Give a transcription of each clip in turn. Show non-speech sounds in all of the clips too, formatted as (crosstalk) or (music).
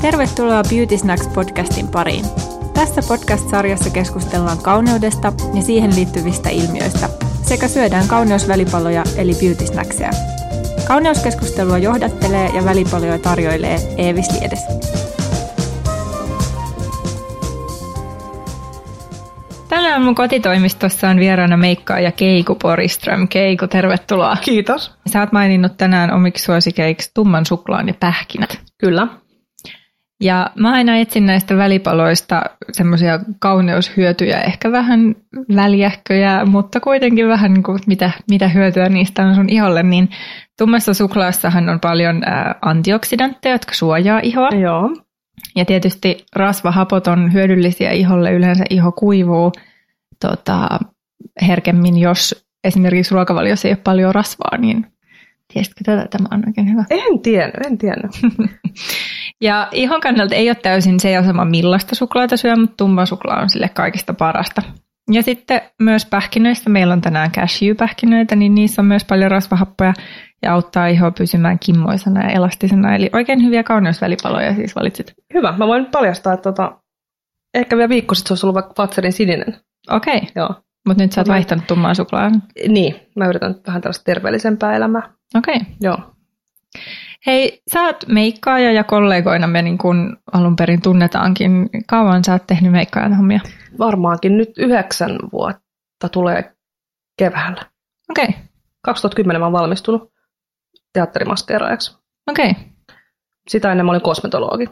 Tervetuloa Beauty Snacks podcastin pariin. Tässä podcast-sarjassa keskustellaan kauneudesta ja siihen liittyvistä ilmiöistä sekä syödään kauneusvälipaloja eli beauty snacksia. Kauneuskeskustelua johdattelee ja välipaloja tarjoilee Eevis Liedes. Tänään mun kotitoimistossa on vieraana meikkaaja Keiku Poriström. Keiku, tervetuloa. Kiitos. Sä oot maininnut tänään omiksi suosikeiksi tumman suklaan ja pähkinät. Kyllä. Ja mä aina etsin näistä välipaloista semmoisia kauneushyötyjä, ehkä vähän väljähköjä, mutta kuitenkin vähän niin kuin mitä, mitä hyötyä niistä on sun iholle, niin tummassa suklaassahan on paljon antioksidantteja, jotka suojaa ihoa. Joo. Ja tietysti rasvahapot on hyödyllisiä iholle, yleensä iho kuivuu tota, herkemmin, jos esimerkiksi ruokavaliossa ei ole paljon rasvaa, niin tiesitkö tätä? Tämä on oikein hyvä. En tiennyt, en tiennyt. (laughs) Ja ihon kannalta ei ole täysin se ja sama millaista suklaata syö, mutta tumma suklaa on sille kaikista parasta. Ja sitten myös pähkinöistä, meillä on tänään cashew-pähkinöitä, niin niissä on myös paljon rasvahappoja ja auttaa ihoa pysymään kimmoisena ja elastisena. Eli oikein hyviä kauneusvälipaloja siis valitsit. Hyvä, mä voin paljastaa, että tota, ehkä vielä viikko sitten se olisi ollut vaikka Fatserin sininen. Okei, okay. Joo. mutta nyt sä oot Mä- vaihtanut tummaan suklaan. Niin, mä yritän vähän tällaista terveellisempää elämää. Okei. Okay. Joo. Hei, sä oot meikkaaja ja kollegoina me niin kun alun perin tunnetaankin. Kauan sä oot tehnyt meikkaajan hommia? Varmaankin nyt yhdeksän vuotta tulee keväällä. Okei, okay. 2010 mä oon valmistunut teatterimaskeeraajaksi. okei. Okay. Sitä ennen mä olin kosmetologi.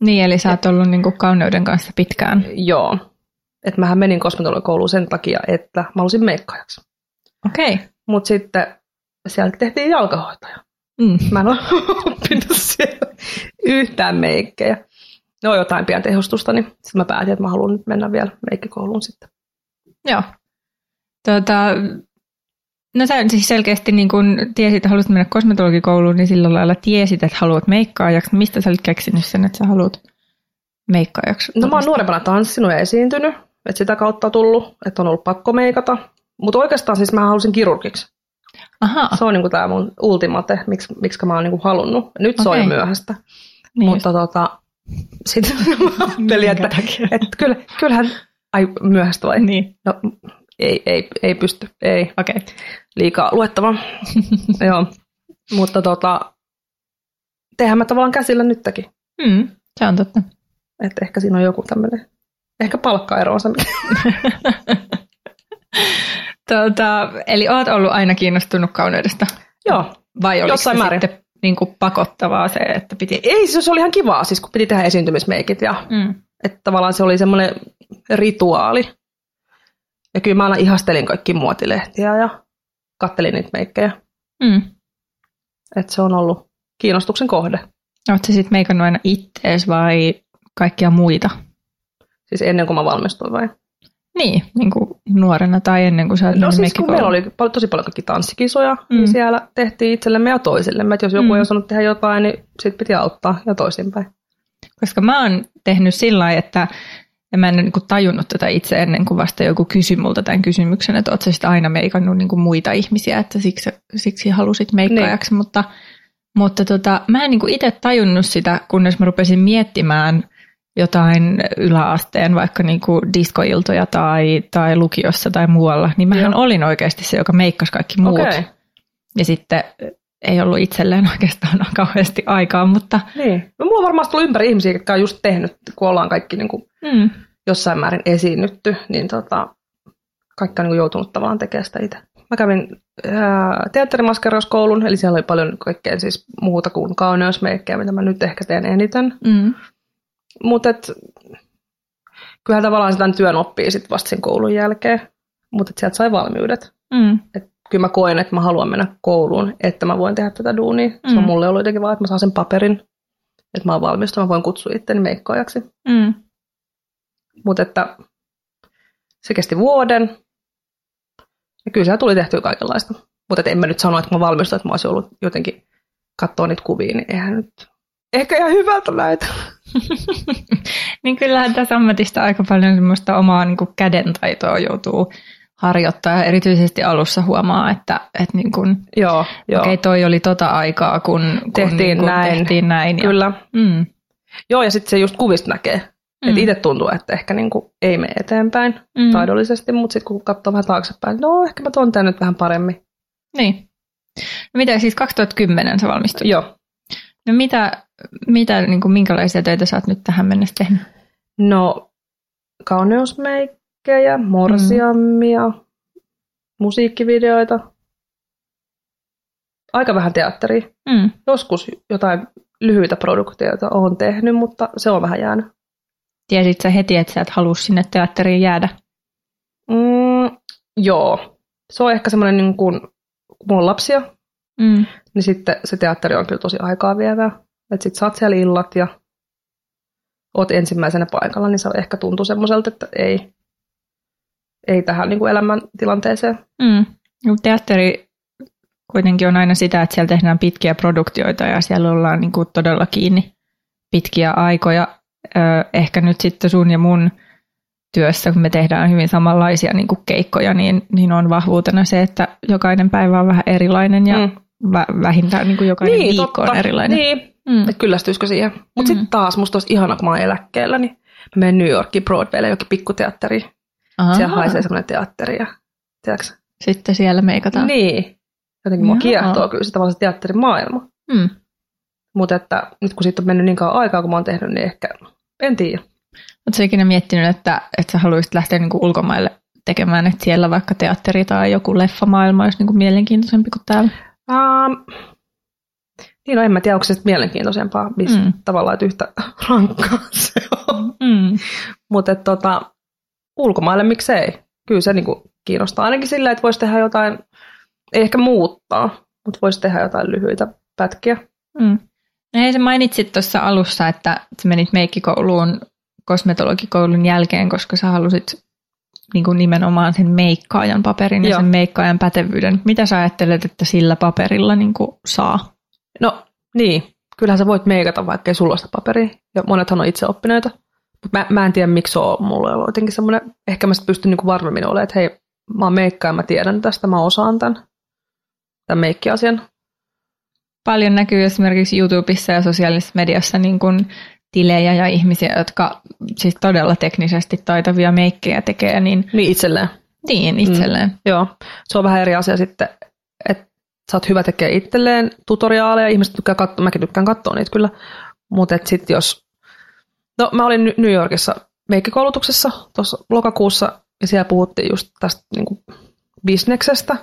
Niin, eli sä oot ollut niin kuin kauneuden kanssa pitkään. Joo. Että mähän menin kosmetologikouluun sen takia, että mä halusin meikkaajaksi. Okei. Okay. Mutta sitten sieltä tehtiin jalkahoitoja. Mm. Mä en ole (laughs) oppinut siellä yhtään meikkejä. No jotain pientä tehostusta, niin sitten mä päätin, että mä haluan nyt mennä vielä meikkikouluun sitten. Joo. Tota, no sä siis selkeästi niin kun tiesit, että haluaisit mennä kosmetologikouluun, niin sillä lailla tiesit, että haluat meikkaajaksi. Mistä sä olit keksinyt sen, että sä haluat meikkaajaksi? No mä oon nuorempana tanssinut ja esiintynyt, että sitä kautta tullut, että on ollut pakko meikata. Mutta oikeastaan siis mä halusin kirurgiksi. Aha, Se on niinku tää mun ultimate, miksi, miksi mä oon niinku halunnut. Nyt se on jo myöhäistä. niin Mutta tota, sitten (laughs) mä ajattelin, että, että kyllä, kyllähän, ai myöhäistä vai? Niin, No, ei, ei, ei pysty, ei. okei. Okay. liikaa luettavaa. (laughs) Joo. Mutta tota, tehdään mä tavallaan käsillä nytkin. Mm, se on totta. Että ehkä siinä on joku tämmöinen, ehkä palkkaero on se, (laughs) tota, eli oot ollut aina kiinnostunut kauneudesta? Joo. Vai oliko se määrin. sitten niin kuin pakottavaa se, että piti... Ei, siis se oli ihan kivaa, siis kun piti tehdä esiintymismeikit. Ja, Mm. että tavallaan se oli semmoinen rituaali. Ja kyllä mä aina ihastelin kaikki muotilehtiä ja kattelin niitä meikkejä. Mm. Että se on ollut kiinnostuksen kohde. Oletko sitten meikannut aina ittees vai kaikkia muita? Siis ennen kuin mä valmistuin vai? Niin, niin kuin nuorena tai ennen kuin sä No siis kun meillä oli tosi paljon kaikki tanssikisoja, mm. Mm. niin siellä tehtiin itsellemme ja toisillemme. Että jos joku Mm. ei osannut tehdä jotain, niin sit piti auttaa ja toisinpäin. Koska mä oon tehnyt sillä lailla, että ja mä en niin kuin tajunnut tätä itse ennen kuin vasta joku kysyi multa tämän kysymyksen, että oot sä sitten aina meikannut niin kuin muita ihmisiä, että siksi, siksi halusit meikkaajaksi, mutta, mutta tota, mä en niin kuin itse tajunnut sitä, kunnes mä rupesin miettimään jotain yläasteen, vaikka niin kuin diskoiltoja tai, tai lukiossa tai muualla, niin mähän Joo. olin oikeasti se, joka meikkasi kaikki muut. Okei. Ja sitten ei ollut itselleen oikeastaan (laughs) kauheasti aikaa, mutta Niin. No, mulla on varmasti tullut ympäri ihmisiä, jotka on just tehnyt, kun ollaan kaikki niin kuin mm, jossain määrin esiinnytty, niin tota, kaikki on niin kuin joutunut tavallaan tekemään sitä itse. Mä kävin ää, teatterimaskerauskoulun, eli siellä oli paljon kaikkea siis muuta kuin kauneusmeikkejä, mitä mä nyt ehkä teen eniten. mm, Mutta kyllähän tavallaan sitä työn oppii sit vasta sen koulun jälkeen, mutta sieltä sai valmiudet. mm, Et kyllä mä koen, että mä haluan mennä kouluun, että mä voin tehdä tätä duunia. Se Mm. on mulle ollut jotenkin vaan, että mä saan sen paperin, että mä oon valmistunut, mä voin kutsua itteni meikkaajaksi. mm. Mutta että se kesti vuoden. Ja kyllä siellä tuli tehtyä kaikenlaista. Mutta en mä nyt sano, että mä valmistuin, että mä olisin ollut jotenkin katsoa niitä kuvia, niin eihän nyt ehkä ihan hyvältä näytä. (laughs) niin kyllähän tässä ammatista aika paljon semmoista omaa niin kuin kädentaitoa joutuu harjoittaa. Ja erityisesti alussa huomaa, että, että niin kuin, Joo, joo. okei, toi oli tota aikaa, kun, kun Tehtiin niin kuin näin. tehtiin näin. Ja, Kyllä. Mm, Joo, ja sitten se just kuvista näkee. Mm. Että itse tuntuu, että ehkä niinku ei mene eteenpäin mm. taidollisesti, mutta sitten kun katsoo vähän taaksepäin, niin no ehkä mä tuon tämän nyt vähän paremmin. Niin. No mitä siis 2010 sä valmistuit? Joo. No mitä, mitä niin kuin, minkälaisia töitä sä oot nyt tähän mennessä tehnyt? No kauneusmeikkejä, morsiammia, mm. musiikkivideoita, aika vähän teatteria. Mm. Joskus jotain lyhyitä produktioita olen tehnyt, mutta se on vähän jäänyt. Tiesit sä heti, että sä et halua sinne teatteriin jäädä? Mm, joo. Se on ehkä semmoinen, niin kuin, kun mulla on lapsia, mm. niin sitten se teatteri on kyllä tosi aikaa vievää. Että sit sä oot siellä illat ja oot ensimmäisenä paikalla, niin se ehkä tuntuu semmoiselta, että ei, ei tähän niin kuin elämäntilanteeseen. Mm. Teatteri kuitenkin on aina sitä, että siellä tehdään pitkiä produktioita ja siellä ollaan niin kuin todella kiinni pitkiä aikoja. Ehkä nyt sitten sun ja mun työssä, kun me tehdään hyvin samanlaisia niin kuin keikkoja, niin, niin on vahvuutena se, että jokainen päivä on vähän erilainen ja mm. vä- vähintään niin kuin jokainen niin, viikko totta. on erilainen. Niin, mm. että kyllästyisikö siihen. Mutta mm. sitten taas musta olisi ihana, kun mä oon eläkkeellä, niin mä menen New Yorkin Broadwaylle jokin pikkuteatteri. Aha. Siellä haisee semmoinen teatteri ja tiedätkö? Sitten siellä meikataan. Niin. Jotenkin mua kiehtoo kyllä se tavallaan se teatterin maailma. Mm. Mutta että nyt kun siitä on mennyt niin kauan aikaa, kun mä oon tehnyt, niin ehkä en tiedä. Oletko ikinä miettinyt, että, että sä haluaisit lähteä niin kuin ulkomaille tekemään, että siellä vaikka teatteri tai joku leffamaailma olisi niin kuin mielenkiintoisempi kuin täällä? Um, niin, no en mä tiedä, onko se mielenkiintoisempaa, missä mm. tavallaan, että yhtä (laughs) rankkaa se on. Mm. Mutta tota, ulkomaille miksei. Kyllä se niinku kiinnostaa ainakin sillä, että voisi tehdä jotain, ei ehkä muuttaa, mutta voisi tehdä jotain lyhyitä pätkiä. Mm. No hei, sä mainitsit tuossa alussa, että sä menit meikkikouluun kosmetologikoulun jälkeen, koska sä halusit niin kuin nimenomaan sen meikkaajan paperin ja Joo. sen meikkaajan pätevyyden. Mitä sä ajattelet, että sillä paperilla niin kuin saa? No niin, kyllähän sä voit meikata vaikka ei sulla sitä paperia. Ja monethan on itse oppineita. Mutta mä, mä, en tiedä, miksi se on mulla on jotenkin semmoinen, ehkä mä pystyn niinku varmemmin olemaan, että hei, mä oon meikkaa ja mä tiedän tästä, mä osaan tämän, tämän meikkiasian. Paljon näkyy esimerkiksi YouTubessa ja sosiaalisessa mediassa niin kun tilejä ja ihmisiä, jotka siis todella teknisesti taitavia meikkejä tekee. Niin, niin itselleen. Niin, itselleen. Mm, joo, se on vähän eri asia sitten, sä oot hyvä tekee itselleen tutoriaaleja, ihmiset tykkää katsoa, mäkin tykkään katsoa niitä kyllä, mutta sitten jos, no mä olin New Yorkissa meikkikoulutuksessa tuossa lokakuussa, ja siellä puhuttiin just tästä niin kuin bisneksestä,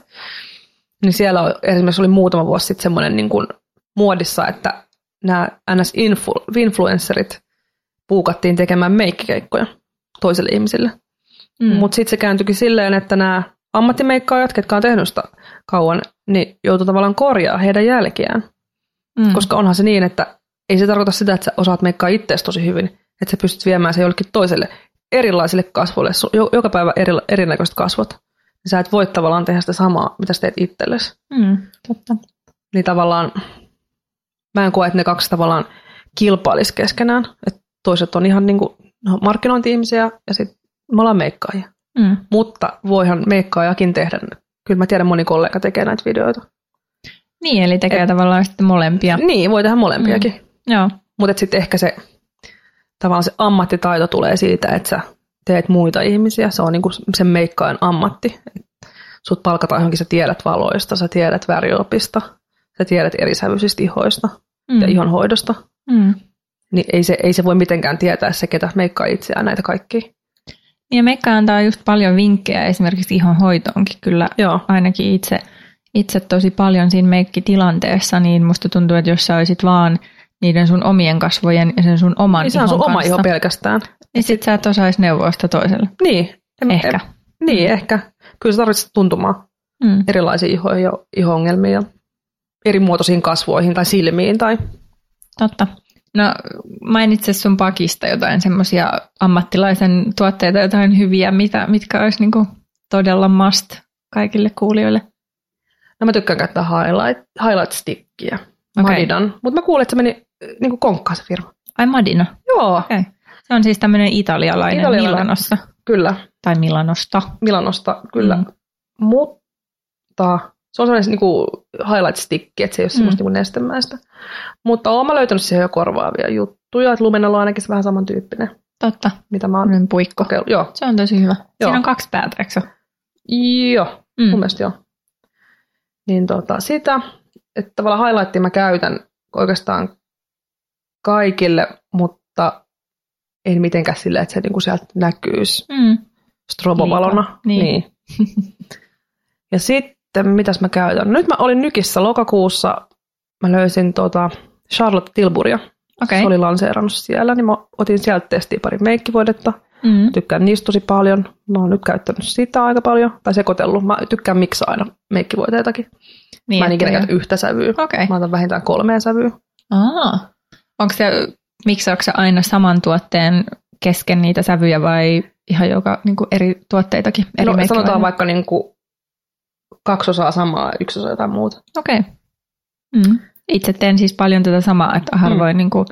niin siellä esimerkiksi oli muutama vuosi sitten semmoinen niin kuin muodissa, että nämä NS-influencerit puukattiin tekemään meikkikeikkoja toisille ihmisille. Mm. Mutta sitten se kääntyikin silleen, että nämä ammattimeikkaajat, ketkä on tehnyt sitä kauan, niin joutuu tavallaan korjaa heidän jälkeään. Mm. Koska onhan se niin, että ei se tarkoita sitä, että sä osaat meikkaa itseäsi tosi hyvin, että sä pystyt viemään se jollekin toiselle erilaisille kasvoille, joka päivä eri, erinäköiset kasvot. Niin sä et voi tavallaan tehdä sitä samaa, mitä sä teet itsellesi. Mm, totta. Niin tavallaan mä en koe, että ne kaksi tavallaan kilpailisi keskenään. Että toiset on ihan niin kuin, no, markkinointi-ihmisiä ja sitten me ollaan meikkaajia. Mm. Mutta voihan meikkaajakin tehdä. Kyllä mä tiedän, moni kollega tekee näitä videoita. Niin, eli tekee Et, tavallaan sitten molempia. Niin, voi tehdä molempiakin. Mm. Joo. Mutta sitten ehkä se, tavallaan se ammattitaito tulee siitä, että sä teet muita ihmisiä. Se on niinku sen meikkaajan ammatti. Sut palkataan johonkin, sä tiedät valoista, sä tiedät väriopista, sä tiedät eri sävyisistä ihoista mm. ja ihonhoidosta. Mm. Niin ei se, ei se voi mitenkään tietää se, ketä meikkaa itseään näitä kaikkia. Ja Mekka antaa just paljon vinkkejä esimerkiksi ihon hoitoonkin kyllä Joo. ainakin itse, itse tosi paljon siinä meikkitilanteessa, niin musta tuntuu, että jos sä olisit vaan niiden sun omien kasvojen ja sen sun oman niin se on sun kanssa, oma iho pelkästään. Niin sit sä et osaisi neuvoa sitä toiselle. Niin. En, ehkä. En, niin, ehkä. Kyllä sä tarvitset tuntumaan mm. erilaisiin iho- ja iho-ongelmiin ja eri muotoisiin kasvoihin tai silmiin. Tai... Totta. No mainitse sun pakista jotain semmoisia ammattilaisen tuotteita, jotain hyviä, mitä, mitkä olisi niinku todella must kaikille kuulijoille. No mä tykkään käyttää highlight, highlight stickia, okay. Madidan, mutta mä kuulin, että se meni niinku konkkaan se firma. Ai Madina? Joo. Okay. Se on siis tämmöinen italialainen, italialainen Milanossa. Kyllä. Tai Milanosta. Milanosta, kyllä. Mm. Mutta se on sellainen niin highlight stick, että se ei ole mm. semmoista niin nestemäistä. Mutta olen löytänyt siihen jo korvaavia juttuja. että Lumenalla on ainakin se vähän samantyyppinen, Totta. mitä mä oon puikko. kokeillut. Joo, Se on tosi hyvä. Joo. Siinä on kaksi päätä, eikö se joo Mm. mun mielestä joo. Niin tota, sitä, että tavallaan highlightia mä käytän oikeastaan kaikille, mutta en mitenkään sille, että se niinku sieltä näkyisi Mm. strobovalona. Liikaa, niin. (laughs) ja sitten, mitäs mä käytän? Nyt mä olin Nykissä lokakuussa, mä löysin tota Charlotte Tilburia. Okei. Se oli lanseerannut siellä, niin mä otin sieltä testiin pari meikkivoidetta. Mm. Tykkään niistä tosi paljon. Mä oon nyt käyttänyt sitä aika paljon, tai sekoitellut. Mä tykkään miksaa aina meikkivoiteitakin. Niin, mä en ikinä käytä yhtä sävyä. Okei. Mä otan vähintään kolmea sävyä. Aa. Onko se, miksaatko sä aina saman tuotteen kesken niitä sävyjä vai ihan joka niin kuin eri tuotteitakin? Eri no, sanotaan vaikka niin kuin kaksi osaa samaa, yksi osa jotain muuta. Okei. Mm. Itse teen siis paljon tätä samaa, että harvoin, niin kuin,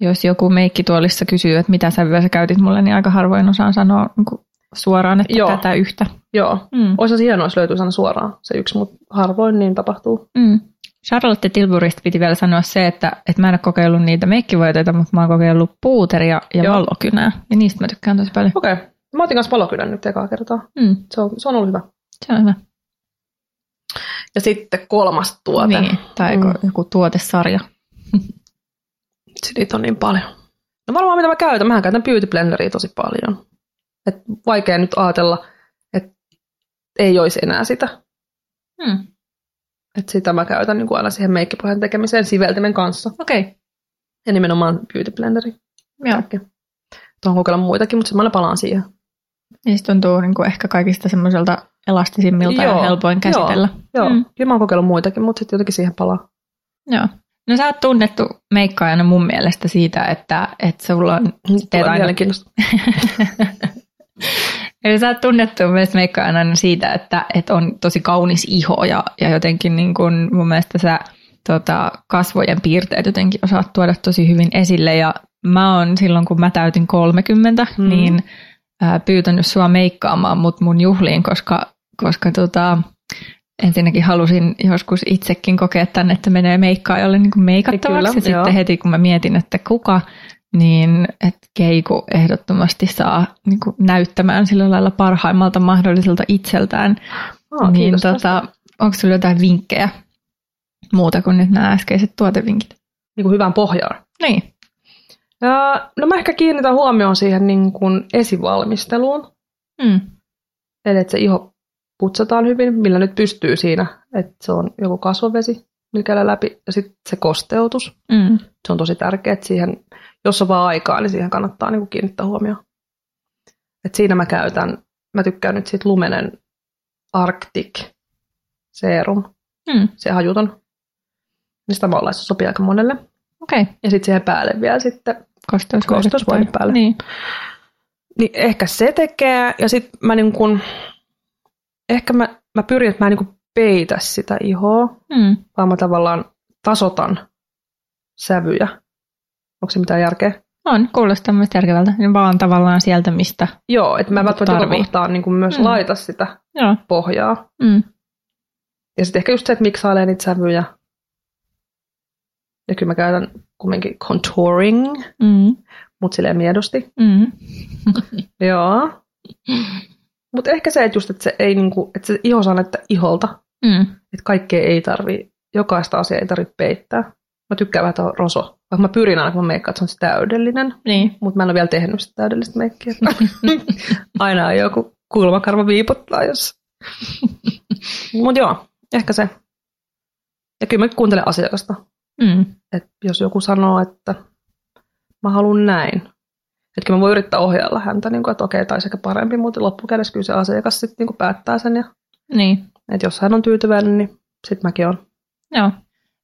jos joku meikkituolissa kysyy, että mitä sävyä sä käytit mulle, niin aika harvoin osaan sanoa niin kuin, suoraan, että Joo. tätä yhtä. Joo. Mm. Olisi hienoa, jos löytyisi aina suoraan se yksi, mutta harvoin niin tapahtuu. Mm. Charlotte Tilburista piti vielä sanoa se, että, että mä en ole kokeillut niitä meikkivoiteita, mutta mä oon kokeillut puuteria ja Joo. vallokynää. Ja niistä mä tykkään tosi paljon. Okei. Okay. Mä otin kanssa valokynän nyt ekaa kertaa. Mm. Se on, se on ollut hyvä. Se on hyvä. Ja sitten kolmas tuote. Niin, tai Mm. joku tuotesarja. Niitä on niin paljon. No varmaan mitä mä käytän. Mähän käytän Beauty Blenderia tosi paljon. Et vaikea nyt ajatella, että ei olisi enää sitä. Mm. Et sitä mä käytän niin aina siihen meikkipohjan tekemiseen siveltimen kanssa. Okei, okay. Ja nimenomaan Beauty Blenderi. joo. Tuohon kokeilla muitakin, mutta sitten mä palaan siihen. Niistä tuntuu niin kuin ehkä kaikista semmoiselta elastisimmilta Joo, ja helpoin käsitellä. Joo, Mm. mm. kyllä mä oon kokeillut muitakin, mutta sitten jotenkin siihen palaa. Joo. No sä oot tunnettu meikkaajana mun mielestä siitä, että, että sulla on... teet Tulee aina- mielenkiintoista. (laughs) Eli sä oot tunnettu myös meikkaajana siitä, että, että on tosi kaunis iho ja, ja jotenkin niin kuin mun mielestä sä tota, kasvojen piirteet jotenkin osaat tuoda tosi hyvin esille. Ja mä oon silloin, kun mä täytin 30, Mm. mm. niin ää, pyytänyt sua meikkaamaan mut mun juhliin, koska, koska tota, ensinnäkin halusin joskus itsekin kokea tänne, että menee meikkaajalle niin kuin meikattavaksi. Kyllä, ja sitten joo. heti kun mä mietin, että kuka, niin että Keiku ehdottomasti saa niin kuin näyttämään sillä lailla parhaimmalta mahdolliselta itseltään. Aa, niin tota, onko sulla jotain vinkkejä muuta kuin nyt nämä äskeiset tuotevinkit? niin kuin hyvään pohjaan. Niin. No mä ehkä kiinnitän huomioon siihen niin kuin esivalmisteluun. Mm. Eli että se iho putsataan hyvin, millä nyt pystyy siinä, että se on joku kasvovesi, käydään läpi, ja sitten se kosteutus. Mm. Se on tosi tärkeää, että siihen, jos on vaan aikaa, niin siihen kannattaa niin kuin kiinnittää huomioon. Et siinä mä käytän, mä tykkään nyt siitä Lumenen Arctic Serum, Mm. se hajuton. Niin sitä mä sopii aika monelle. Okei. Okay. Ja sitten siihen päälle vielä sitten, Kosteusvoide. Päälle. Niin. niin ehkä se tekee, ja sitten mä niin kuin, ehkä mä, mä pyrin, että mä en niin peitä sitä ihoa, Mm. vaan mä tavallaan tasotan sävyjä. Onko se mitään järkeä? On, kuulostaa myös järkevältä. Niin vaan tavallaan sieltä, mistä... Joo, että mä välttämättä joka kohtaan niin kuin myös mm. laita sitä Joo. pohjaa. Mm. Ja sitten ehkä just se, että miksailee niitä sävyjä. Ja kyllä mä käytän kumminkin contouring, Mm. mutta silleen miedosti. Mm. (laughs) Joo. Mutta ehkä se, että just, että se, ei niinku, että se iho saa näyttää iholta. Mm. Että kaikkea ei tarvi, jokaista asiaa ei tarvitse peittää. Mä tykkään vähän tuohon roso. Vaikka mä pyrin aina, kun mä meikkaan, että se on se täydellinen. Niin. Mutta mä en ole vielä tehnyt sitä täydellistä meikkiä. (laughs) (laughs) aina on joku kulmakarva viipottaa, jos... Mutta joo, ehkä se. Ja kyllä mä kuuntelen asiakasta. Mm. että jos joku sanoo, että mä haluan näin, että kyllä mä voin yrittää ohjailla häntä, niin kuin, että okei, tai sekä parempi, mutta loppukädessä kyllä se asiakas sitten niin kuin päättää sen. Ja, Niin. että jos hän on tyytyväinen, niin sitten mäkin on. Joo.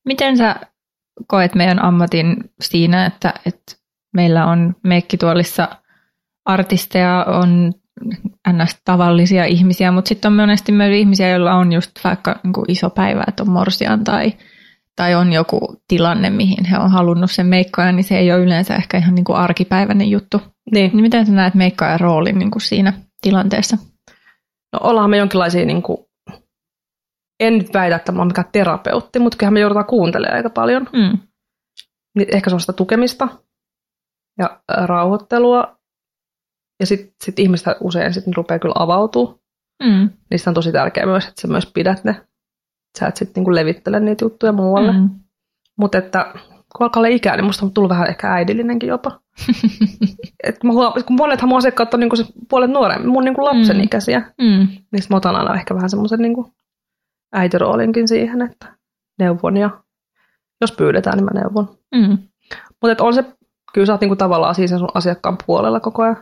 Miten sä koet meidän ammatin siinä, että, että meillä on meikkituolissa artisteja, on ns. tavallisia ihmisiä, mutta sitten on monesti myös ihmisiä, joilla on just vaikka niin kuin iso päivä, että on morsian tai, tai on joku tilanne, mihin he on halunnut sen meikkaajan, niin se ei ole yleensä ehkä ihan niin kuin arkipäiväinen juttu. Niin. Niin miten sä näet meikkaajan roolin niin kuin siinä tilanteessa? No ollaanhan me jonkinlaisia, niin kuin, en nyt väitä, että mä oon mikään terapeutti, mutta kyllähän me joudutaan kuuntelemaan aika paljon. Mm. Niin ehkä se on sitä tukemista. ja rauhoittelua. Ja sitten sit ihmiset usein sit rupeaa kyllä avautuu. Mm. Niistä on tosi tärkeää myös, että sä myös pidät ne. Sä et sitten niinku levittele niitä juttuja muualle. Mm. Mutta että kun alkaa olla ikää, niin musta on tullut vähän ehkä äidillinenkin jopa. (laughs) Et mä huomaan, kun monethan mun asiakkaat on niinku se puolet nuoremmin, mun niinku lapsen Mm. ikäisiä. Mm. Niin mä otan aina ehkä vähän semmoisen niinku äitiroolinkin siihen, että neuvon ja jos pyydetään, niin mä neuvon. Mm. Mutta on se, kyllä sä oot niinku tavallaan siinä sen sun asiakkaan puolella koko ajan.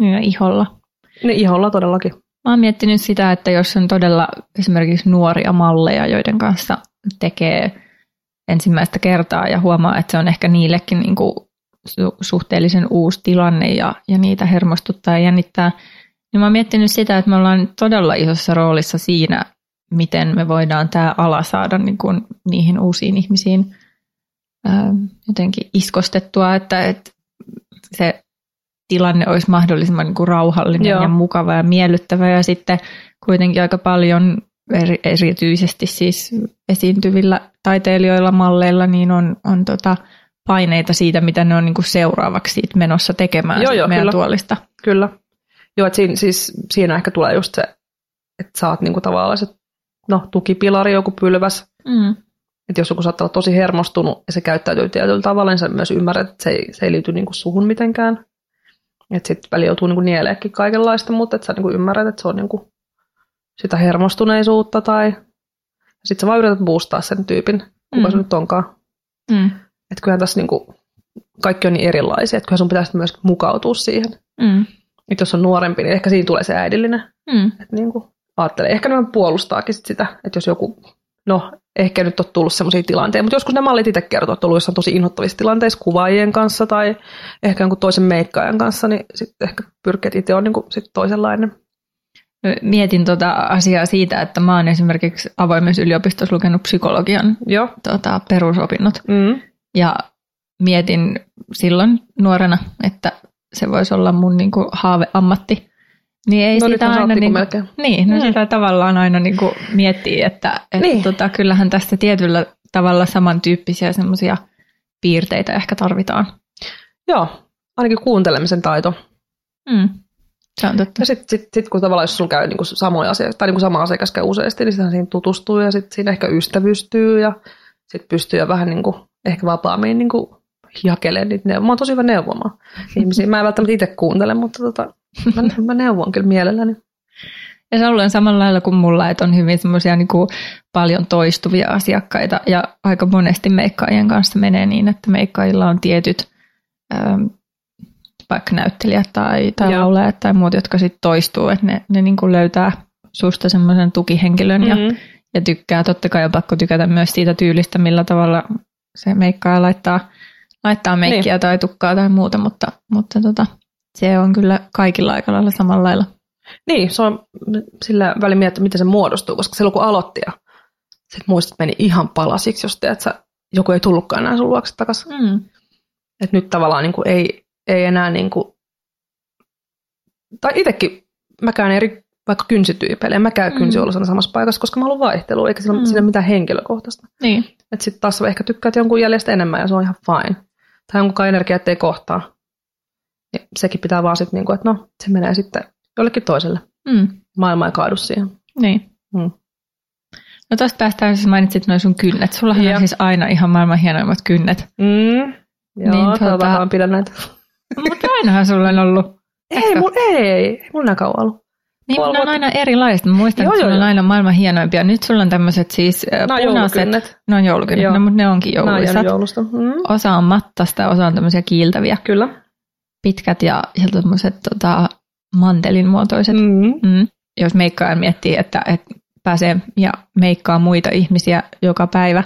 Ja iholla. Niin iholla todellakin. Mä oon miettinyt sitä, että jos on todella esimerkiksi nuoria malleja, joiden kanssa tekee ensimmäistä kertaa ja huomaa, että se on ehkä niillekin niin kuin su- suhteellisen uusi tilanne ja, ja niitä hermostuttaa ja jännittää, niin mä oon miettinyt sitä, että me ollaan todella isossa roolissa siinä, miten me voidaan tämä ala saada niin kuin niihin uusiin ihmisiin ää, jotenkin iskostettua, että, että se tilanne olisi mahdollisimman niin kuin rauhallinen Joo. ja mukava ja miellyttävä ja sitten kuitenkin aika paljon eri, erityisesti siis esiintyvillä taiteilijoilla, malleilla, niin on, on tota paineita siitä, mitä ne on niin kuin seuraavaksi siitä menossa tekemään Joo, joo, meidän kyllä. tuolista. Kyllä. Joo, että siinä, siis, siinä ehkä tulee just se, että sä oot niinku tavallaan se no, tukipilari, joku pylväs. Mm. Että jos joku saattaa olla tosi hermostunut ja se käyttäytyy tietyllä tavalla, niin sä myös ymmärrät, että se ei, se ei liity niinku suhun mitenkään. Että sitten väli joutuu niinku nieleekin kaikenlaista, mutta että sä niinku ymmärrät, että se on niinku sitä hermostuneisuutta tai sitten sä vaan yrität boostaa sen tyypin, kuka Mm. se nyt onkaan. Mm. Että kyllähän tässä niinku, kaikki on niin erilaisia, että kyllähän sun pitäisi myös mukautua siihen. Mm. Että jos on nuorempi, niin ehkä siinä tulee se äidillinen. Mm. Että niin kuin ajattelee, ehkä ne puolustaakin sit sitä, että jos joku, no ehkä nyt on tullut sellaisia tilanteita, mutta joskus ne mallit itse kertoo, että on ollut jossain tosi inhottavissa tilanteissa kuvaajien kanssa tai ehkä jonkun toisen meikkaajan kanssa, niin sitten ehkä pyrkii, että itse on niin kuin sit toisenlainen. Mietin tota asiaa siitä, että mä oon esimerkiksi avoimessa yliopistossa lukenut psykologian Joo. tota, perusopinnot Mm. ja mietin silloin nuorena, että se voisi olla mun niinku haaveammatti. Niin ei No sitä aina niinku, melkein. niin, no Mm. sitä tavallaan aina niinku miettii, että, että Niin. tota, kyllähän tästä tietyllä tavalla samantyyppisiä semmoisia piirteitä ehkä tarvitaan. Joo, ainakin kuuntelemisen taito. Mm. Se on totta. Ja sitten sit, sit, kun tavallaan jos sulla käy niin kuin samoja asiakkaita, tai niin kuin sama asiakas käy useasti, niin sitten siinä tutustuu ja sitten siinä ehkä ystävystyy ja sitten pystyy jo vähän niin kuin, ehkä vapaammin niin kuin jakelemaan niitä neuvoja. Mä oon tosi hyvä neuvomaan ihmisiä. Mä en välttämättä itse kuuntele, mutta tota, mä, mä neuvon kyllä mielelläni. Ja se on samalla lailla kuin mulla, että on hyvin semmoisia niin paljon toistuvia asiakkaita ja aika monesti meikkaajien kanssa menee niin, että meikkaajilla on tietyt ähm, vaikka näyttelijät tai, tai laulajat tai muut, jotka sitten toistuu, että ne, ne niin kuin löytää susta semmoisen tukihenkilön ja, Mm. ja tykkää. Totta kai on pakko tykätä myös siitä tyylistä, millä tavalla se meikkaaja laittaa, laittaa meikkiä niin. tai tukkaa tai muuta, mutta, mutta tota, se on kyllä kaikilla aika lailla samalla lailla. Niin, se on sillä välin miettiä, miten se muodostuu, koska silloin kun aloitti ja sit muistat, että meni ihan palasiksi, jos teet sä, joku ei tullutkaan enää sun luokse takaisin. Mm. Että nyt tavallaan niin kuin ei, ei enää, niin kuin, tai itsekin mä käyn eri vaikka kynsityypeille, en mä käy Mm. kynsiolosana samassa paikassa, koska mä haluan vaihtelua, eikä sillä Mm. siinä ole mitään henkilökohtaista. Niin. Että sitten taas ehkä tykkäät jonkun jäljestä enemmän ja se on ihan fine. Tai jonkunkaan energia ei kohtaa. Niin sekin pitää vaan sitten, niin kuin, että no, se menee sitten jollekin toiselle. Mm. Maailma ei kaadu siihen. Niin. Mm. No tuosta päästään, jos mainitsit noin sun kynnet. Sullahan on siis aina ihan maailman hienoimmat kynnet. Mm. Joo, Niin, niin, tota- toivotaan pidä näitä. Mutta ainahan sulla on ollut. (laughs) ei, mun, ei, ei mun kauan ollut. Niin, Puoli ne on aina erilaiset. Mä muistan, Joo, että sulla on aina maailman hienoimpia. Nyt sulla on tämmöiset siis äh, Nämä punaiset. joulukynnet. Ne on joulukynnet, Joo. no, mutta ne onkin Nämä on jouluisat. joulusta. Mm. Osa on mattasta, osa on tämmöisiä kiiltäviä, Kyllä. Pitkät ja, ja tämmöiset tota, mantelin muotoiset. Mm. Mm. Jos meikkaaja miettii, että, että pääsee ja meikkaa muita ihmisiä joka päivä,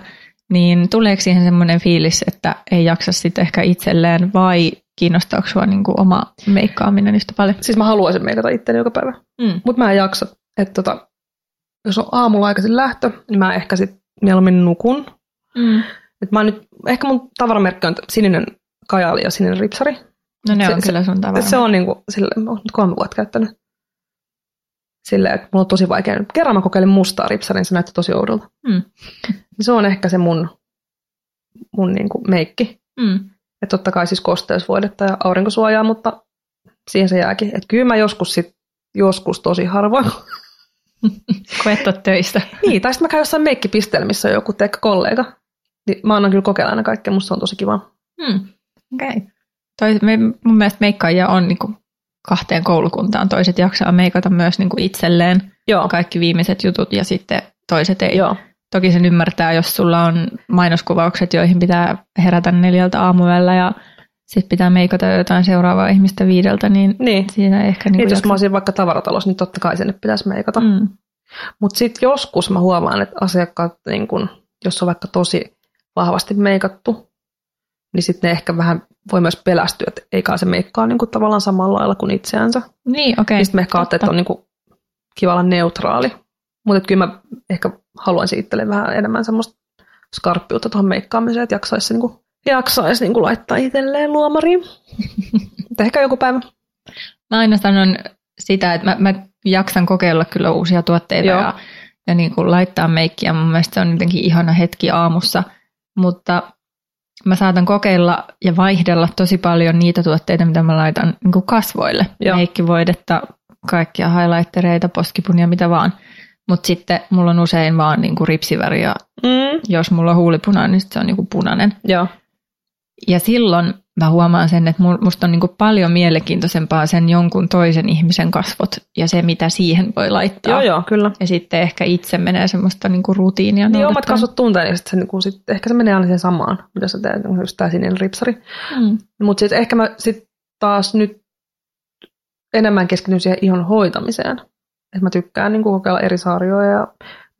niin tuleeko siihen semmoinen fiilis, että ei jaksa sitten ehkä itselleen vai kiinnostaako sinua niin kuin oma meikkaaminen yhtä paljon? Siis mä haluaisin meikata itteni joka päivä. Mm. Mutta mä en jaksa. Että tota, jos on aamulla aikaisin lähtö, niin mä ehkä sit mieluummin nukun. Mm. Et mä nyt, ehkä mun tavaramerkki on sininen kajaali ja sininen ripsari. No ne Se- on kyllä sun tavara. Se on sille, mä oon nyt kolme vuotta käyttänyt. Silleen, että mulla on tosi vaikea. Kerran mä kokeilin mustaa ripsaria, niin se näytti tosi oudolta. Mm. Se on ehkä se mun, mun niinku meikki. Mm. että totta kai siis kosteusvoidetta ja aurinkosuojaa, mutta siihen se jääkin. Että kyllä mä joskus sit, joskus tosi harvoin. (laughs) Kun et ole töissä. niin, tai sitten mä käyn jossain meikkipisteellä, missä on joku teikka kollega. Niin mä annan kyllä kokeilla aina kaikkea, musta se on tosi kiva. Hmm. Okay. Toi, me, mun mielestä meikkaajia on niin kuin kahteen koulukuntaan. Toiset jaksaa meikata myös niin kuin itselleen Joo. kaikki viimeiset jutut ja sitten toiset ei. Joo. Toki sen ymmärtää, jos sulla on mainoskuvaukset, joihin pitää herätä neljältä aamuyöllä ja sitten pitää meikata jotain seuraavaa ihmistä viideltä, niin, Niin. siinä ehkä... Niin, Niin jos mä olisin vaikka tavaratalossa, niin totta kai sinne pitäisi meikata. Mm, Mutta sitten joskus mä huomaan, että asiakkaat, niin kun, jos on vaikka tosi vahvasti meikattu, niin sitten ne ehkä vähän voi myös pelästyä, että ei kai se meikkaa niin kun, tavallaan samalla lailla kuin itseänsä. niin, okei. Okay, sitten me ehkä että on niin kun, kiva olla neutraali. Mutta kyllä mä ehkä haluaisin itselle vähän enemmän semmoista skarppiutta tuohon meikkaamiseen, että jaksaisi, niin kun, jaksaisi niin laittaa itselleen luomariin. (laughs) Mutta ehkä joku päivä. Mä aina sanon sitä, että mä, mä jaksan kokeilla kyllä uusia tuotteita Joo. ja, ja niin kuin laittaa meikkiä. Mun mielestä se on jotenkin ihana hetki aamussa, mutta mä saatan kokeilla ja vaihdella tosi paljon niitä tuotteita, mitä mä laitan niin kuin kasvoille. Joo. Meikkivoidetta, kaikkia highlightereita, poskipunia, mitä vaan. Mutta sitten mulla on usein vaan niin kuin ripsiväri ja Mm. jos mulla on huulipunainen, niin se on niin kuin punainen. Joo. Ja silloin mä huomaan sen, että mu- musta on niinku paljon mielenkiintoisempaa sen jonkun toisen ihmisen kasvot ja se, mitä siihen voi laittaa. joo, joo, kyllä. Ja sitten ehkä itse menee semmoista niinku rutiinia. Niin omat kasvot tuntee, niin sit se, niin sit, ehkä se menee aina siihen samaan, mitä sä teet, niin just tää sininen ripsari. Mm. Mutta sitten ehkä mä sit taas nyt enemmän keskityn siihen ihon hoitamiseen. Et mä tykkään niin kokeilla eri sarjoja ja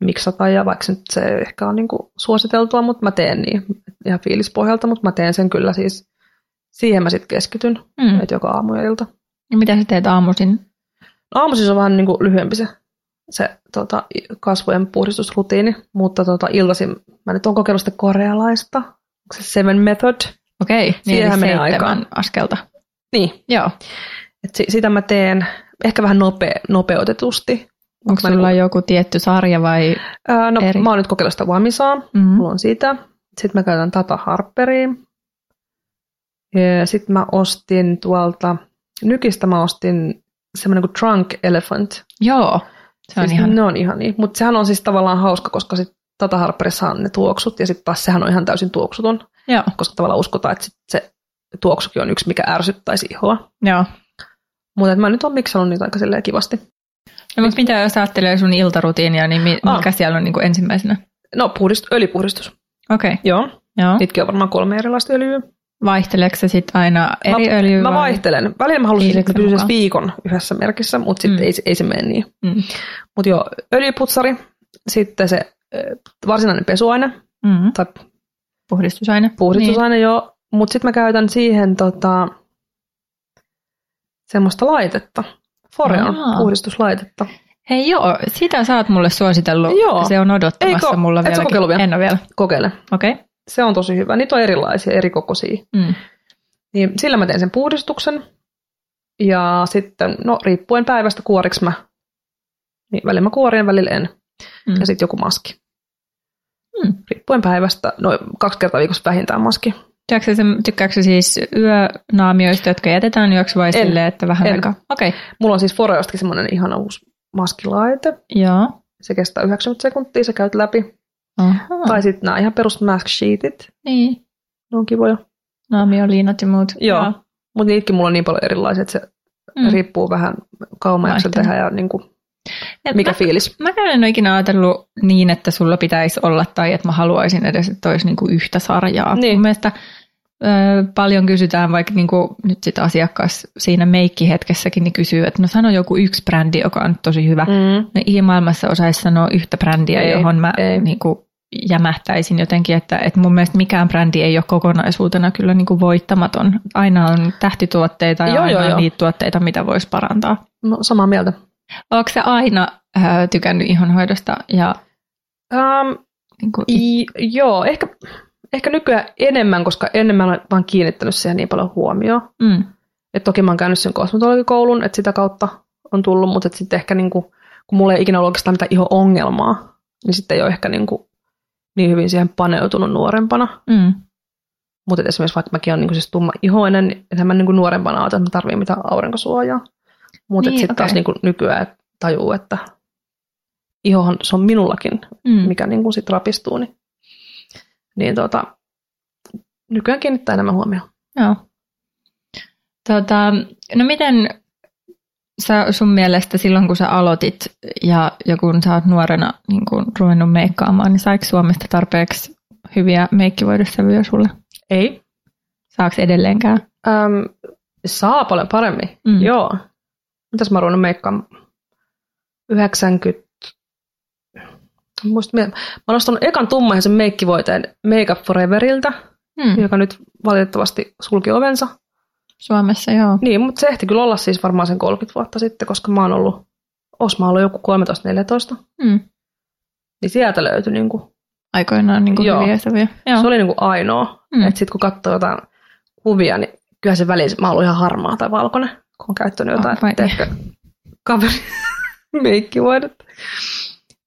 miksata, ja vaikka se nyt se ehkä on niin suositeltua, mutta mä teen niin ihan fiilispohjalta, mutta mä teen sen kyllä siis, siihen mä sitten keskityn, Mm. että joka aamu ja ilta. Ja mitä sä teet aamuisin? No, aamuisin on vähän niin kuin lyhyempi se, se tota, kasvojen puhdistusrutiini, mutta tota, iltaisin mä nyt oon kokeillut sitä korealaista, onko se Seven Method. Okei, niin Siihenhän eli menee seitsemän askelta. Niin, Joo. et si- sitä mä teen ehkä vähän nope, nopeutetusti. Onko sulla niinku- joku tietty sarja vai? Ää, no, eri? mä oon nyt kokeillut sitä Vamisaa, Mm. mulla on sitä. Sitten mä käytän Tata Harperia. Sitten mä ostin tuolta, Nykistä mä ostin semmoinen kuin Trunk Elephant. Joo, se on siis ihan... Ne on ihan niin. Mutta sehän on siis tavallaan hauska, koska sit Tata Harperissa on ne tuoksut, ja sitten taas sehän on ihan täysin tuoksuton, Joo, koska tavallaan uskotaan, että sit se tuoksukin on yksi, mikä ärsyttäisi ihoa. joo. Mutta mä nyt oon miksannut niitä aika silleen kivasti. No, mutta mitä jos ajattelee sun iltarutiinia, niin mi- Ah. mikä siellä on niinku ensimmäisenä? No, puhdist, öljypuhdistus. Okei, okay. Joo. joo. Niitäkin on varmaan kolme erilaista öljyä. Vaihteleeko se sitten aina eri mä, öljyä? Mä vai? vaihtelen. Välillä mä haluaisin, että pysyisi mukaan. viikon yhdessä merkissä, mutta sitten Mm. ei, ei se mene niin. Mm. Mutta joo, öljyputsari, sitten se varsinainen pesuaine Mm. tai Puhdistusaine. puhdistusaine niin. joo, mutta sitten mä käytän siihen tota, semmoista laitetta. Foreon Aa. puhdistuslaitetta. Hei joo, sitä sä oot mulle suositellut. Joo. Se on odottamassa Eikö? mulla vieläkin. vielä? En ole vielä. Kokeile. Okei. Okay. Se on tosi hyvä. Niitä on erilaisia, eri kokoisia. Mm. Niin sillä mä teen sen puhdistuksen. Ja sitten, no riippuen päivästä kuoriks mä. Niin välillä mä kuorien, välillä en. Mm. Ja sitten joku maski. Mm. Riippuen päivästä, no kaksi kertaa viikossa vähintään maski. Tykkääksä, se- siis yönaamioista, jotka jätetään yöksi vai En. silleen, että vähän En. aikaa? Okei. Okay. Mulla on siis Foreostakin semmoinen ihana uusi maskilaite. Joo. Se kestää 90 sekuntia, sä käyt läpi. Aha. Tai sitten nämä ihan perus mask sheetit. Niin. Ne on kivoja. Naamioliinat ja muut. Joo. Mutta niitäkin mulla on niin paljon erilaisia, että se Mm. riippuu vähän mä tehdä ja niin kuin, Et mikä mä, fiilis. Mäkään en ole ikinä ajatellut niin, että sulla pitäisi olla tai että mä haluaisin edes, että olisi niinku yhtä sarjaa. Niin. Mun mielestä ö, paljon kysytään, vaikka niinku nyt sit asiakas siinä meikkihetkessäkin niin kysyy, että no sano joku yksi brändi, joka on tosi hyvä. Mm. No, ei maailmassa osaisi sanoa yhtä brändiä, Ei, johon mä ei. niinku jämähtäisin jotenkin, että, että mun mielestä mikään brändi ei ole kokonaisuutena kyllä niinku voittamaton. Aina on tähtituotteita ja Joo, aina joo, on joo. niitä tuotteita, mitä voisi parantaa. No, samaa mieltä. Oletko sä aina äh, tykännyt ihonhoidosta ja Um, niin kuin, I, joo, ehkä, ehkä nykyään enemmän, koska ennen mä olen vaan kiinnittänyt siihen niin paljon huomioon. mm, Et toki mä oon käynyt sen kosmetologikoulun, että sitä kautta on tullut, mutta sitten ehkä niinku, kun mulla ei ikinä ollut oikeastaan mitään iho-ongelmaa, niin sitten ei ole ehkä niinku niin hyvin siihen paneutunut nuorempana. mm, Mutta esimerkiksi vaikka mäkin olen niin siis tumma ihoinen, niin enhän mä niin nuorempana ajatella, että mä tarvitsen mitään aurinkosuojaa. Mutta niin, sitten okay. taas niin nykyään tajuu, että ihohan se on minullakin, mm. mikä niin kuin sit rapistuu. Niin, niin tota, nykyään kiinnittää enemmän huomioon. Joo. Tota, no miten sä sun mielestä silloin, kun sä aloitit ja, ja kun sä oot nuorena niin kun ruvennut meikkaamaan, niin saiko Suomesta tarpeeksi hyviä meikkivoidesävyjä sulle? Ei. Saako edelleenkään? Öm, saa paljon paremmin, mm. joo. Mitäs mä ruvennut meikkaamaan? 90... Muista, mä oon ostanut ekan tummaisen meikkivoiteen Make Up Foreverilta, mm. joka nyt valitettavasti sulki ovensa. Suomessa, joo. Niin, mutta se ehti kyllä olla siis varmaan sen 30 vuotta sitten, koska mä oon ollut, Osma ollut joku 13-14. Mm. Niin sieltä löytyi niin kuin, Aikoinaan niin kuin joo. hyviä. Joo. Se oli niin kuin ainoa. Mm. Että sitten kun katsoo jotain kuvia, niin kyllä se väliin, mä oon ihan harmaa tai valkoinen, kun on käyttänyt jotain oh, ehkä kaveri (laughs) meikkivoidetta.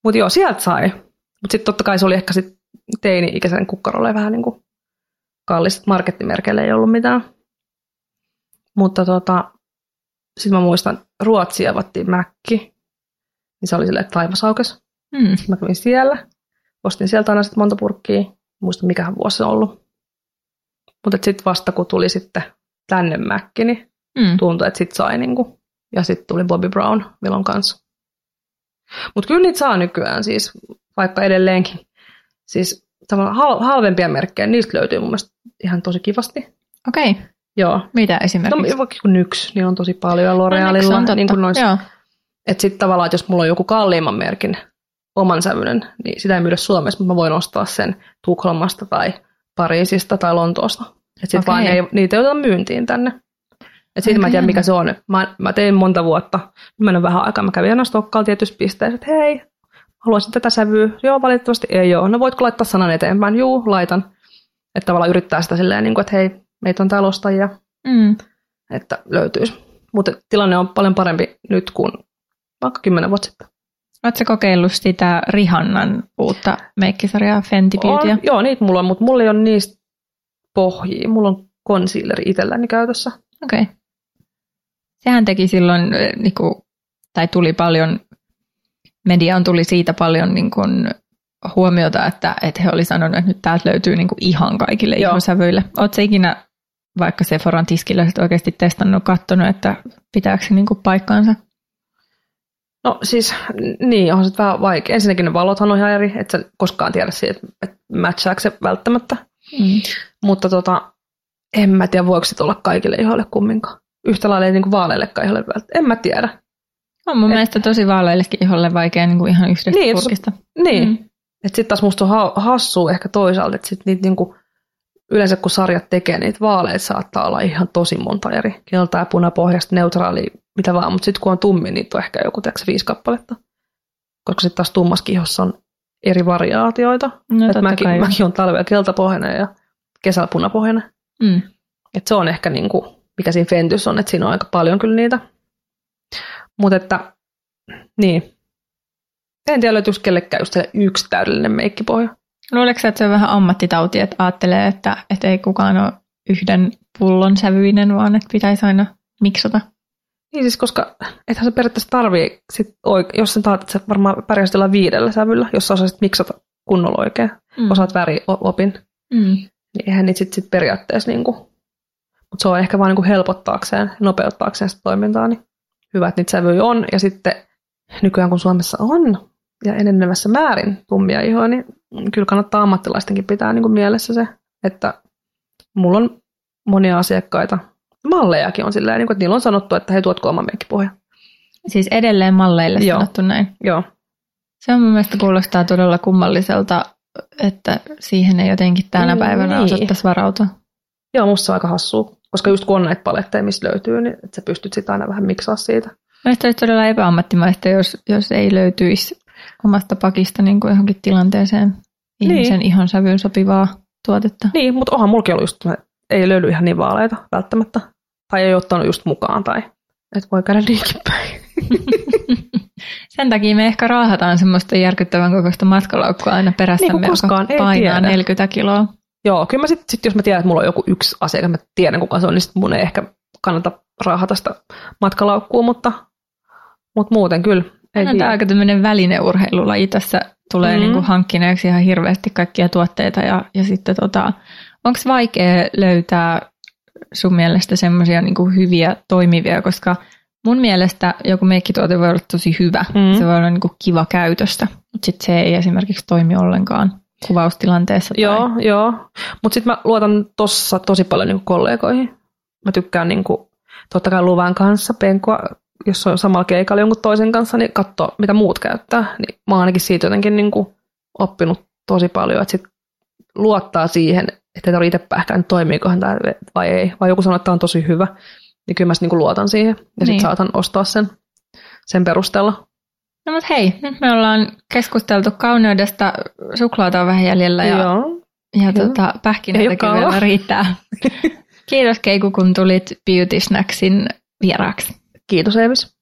Mutta joo, sieltä sai. Mutta sitten totta kai se oli ehkä sit teini-ikäisen kukkarolle vähän niin kuin kallis. Markettimerkeille ei ollut mitään. Mutta tota, sitten mä muistan, Ruotsi avattiin Mäkki. Niin se oli silleen, että taivas aukesi. Mm. Mä kävin siellä. Ostin sieltä aina sitten monta purkkia. Muista mikähän vuosi se on ollut. Mutta sitten vasta kun tuli sitten tänne Mäkki, niin mm. tuntui, että sitten sai niinku. Ja sitten tuli Bobby Brown Vilon kanssa. Mutta kyllä niitä saa nykyään siis, vaikka edelleenkin. Siis hal- halvempia merkkejä, niistä löytyy mun mielestä ihan tosi kivasti. Okei. Okay. Joo. Mitä esimerkiksi? No vaikka kun Nyx, niin on tosi paljon L'Orealilla. No, niin kuin nois, että sitten tavallaan, että jos mulla on joku kalliimman merkin oman sävyinen, niin sitä ei myydä Suomessa, mutta mä voin ostaa sen Tukholmasta tai Pariisista tai Lontoosta. Että sitten okay. vaan ei, niitä ei oteta myyntiin tänne. Et siitä okay. mä en tiedä, mikä se on. Mä, mä tein monta vuotta. Mä vähän aikaa. Mä kävin aina Stokkaalla tietyssä pisteessä, että hei, haluaisin tätä sävyä. Joo, valitettavasti ei ole. No voitko laittaa sanan eteenpäin? Juu, laitan. Että tavallaan yrittää sitä silleen, niin kuin, että hei, meitä on täällä ostajia. Mm. Että löytyisi. Mutta tilanne on paljon parempi nyt kuin vaikka kymmenen vuotta sitten. Oletko kokeillut sitä Rihannan uutta meikkisarjaa Fenty Beautya? joo, niitä mulla on, mutta mulla ei ole niistä pohjia. Mulla on concealeri itselläni käytössä. Okei. Okay. Sehän teki silloin, niin kuin, tai tuli paljon, mediaan tuli siitä paljon niin kuin, huomiota, että, että he oli sanonut, että nyt täältä löytyy niin kuin ihan kaikille Joo. ihosävyille. Oletko ikinä vaikka Sephoran tiskillä oikeasti testannut, katsonut, että pitääkö se niin kuin paikkaansa? No siis, niin, on se vähän vaikea. Ensinnäkin ne valothan on ihan eri, että sä koskaan tiedä siitä, että, matchaako se välttämättä. Mm. Mutta tota, en mä tiedä, voiko se olla kaikille ihoille kumminkaan. Yhtä lailla ei niin kuin vaaleillekaan iholle välttämättä. En mä tiedä. On mun Et, mielestä tosi vaaleillekin iholle vaikea niin kuin ihan yhdestä niin, purkista. Niin, mm. että sitten taas musta on hassua ehkä toisaalta, että sit niitä niin kuin, yleensä kun sarjat tekee, niitä vaaleita saattaa olla ihan tosi monta eri. Keltaa, punapohjasta, neutraali, mitä vaan, mutta sitten kun on tummi, niin on ehkä joku teoksi viisi kappaletta. Koska sitten taas tummas kihossa on eri variaatioita. No, Et mäkin, mäkin on talvella keltapohjainen ja kesällä punapohjainen. Mm. Et se on ehkä niin kuin, mikä siinä Fentys on, että siinä on aika paljon kyllä niitä. Mutta että, niin. En tiedä, löytyisi kellekään just yksi täydellinen meikkipohja. Luuleeko että se on vähän ammattitauti, että ajattelee, että, että ei kukaan ole yhden pullon sävyinen, vaan että pitäisi aina miksata? Niin siis, koska ethän se periaatteessa tarvii, sit oike- jos sen taat, että sä varmaan pärjäsit jollain viidellä sävyllä, jos sä osaisit miksata kunnolla oikein, mm. osaat väriopin, mm. niin eihän niitä sitten sit periaatteessa niinku, mutta se on ehkä vaan niinku helpottaakseen, nopeuttaakseen sitä toimintaa, niin hyvä, että niitä sävyjä on, ja sitten nykyään kun Suomessa on ja enenevässä määrin tummia ihoja, niin kyllä kannattaa ammattilaistenkin pitää niin kuin mielessä se, että mulla on monia asiakkaita, mallejakin on silleen, niin kuin, että niillä on sanottu, että he tuotko oman meikkipohja. Siis edelleen malleille Joo. sanottu näin? Joo. Se on mun mielestä kuulostaa todella kummalliselta, että siihen ei jotenkin tänä päivänä niin. osattaisi varautua. Joo, musta se on aika hassua, koska just kun on näitä paletteja, mistä löytyy, niin että sä pystyt sitä aina vähän miksaa siitä. Mielestäni olisi todella epäammattimaista, jos, jos ei löytyisi omasta pakista niin kuin johonkin tilanteeseen ihmisen niin. ihon sävyyn sopivaa tuotetta. Niin, mutta onhan mulki ollut just, ei löydy ihan niin vaaleita välttämättä. Tai ei ottanut just mukaan, tai että voi käydä niinkin päin. (laughs) Sen takia me ehkä raahataan semmoista järkyttävän kokoista matkalaukkua aina perässämme, niin koskaan, joka painaa tiedä. 40 kiloa. Joo, kyllä mä sitten, sit, jos mä tiedän, että mulla on joku yksi asia, mä tiedän kuka se on, niin sit mun ei ehkä kannata raahata sitä matkalaukkua, mutta, mutta muuten kyllä. Tämä on aika tämmöinen välineurheilulaji. Tässä tulee mm-hmm. niin kuin hankkineeksi ihan hirveästi kaikkia tuotteita ja, ja sitten tota, onko vaikea löytää sun mielestä semmoisia niin hyviä toimivia, koska mun mielestä joku meikkituote voi olla tosi hyvä. Mm. Se voi olla niin kuin kiva käytöstä, mutta sitten se ei esimerkiksi toimi ollenkaan kuvaustilanteessa. Tai... Joo, joo. Mutta sitten mä luotan tossa tosi paljon niin kollegoihin. Mä tykkään niin kuin, totta kai luvan kanssa penkua, jos on samalla keikalla jonkun toisen kanssa, niin katsoa, mitä muut käyttää. Niin mä oon ainakin siitä jotenkin niin kuin oppinut tosi paljon, että sit luottaa siihen, että ei tarvitse itse pähkään, toimiikohan tämä vai ei. Vai joku sanoo, että tämä on tosi hyvä, niin kyllä mä niin kuin luotan siihen. Ja sitten niin. saatan ostaa sen, sen perusteella. No mutta hei, nyt me ollaan keskusteltu kauneudesta, suklaata on vähän jäljellä ja, Joo. ja tuota, pähkinöitäkin vielä riittää. (laughs) Kiitos Keiku, kun tulit Beauty Snacksin vieraaksi. Kiitos Eevis.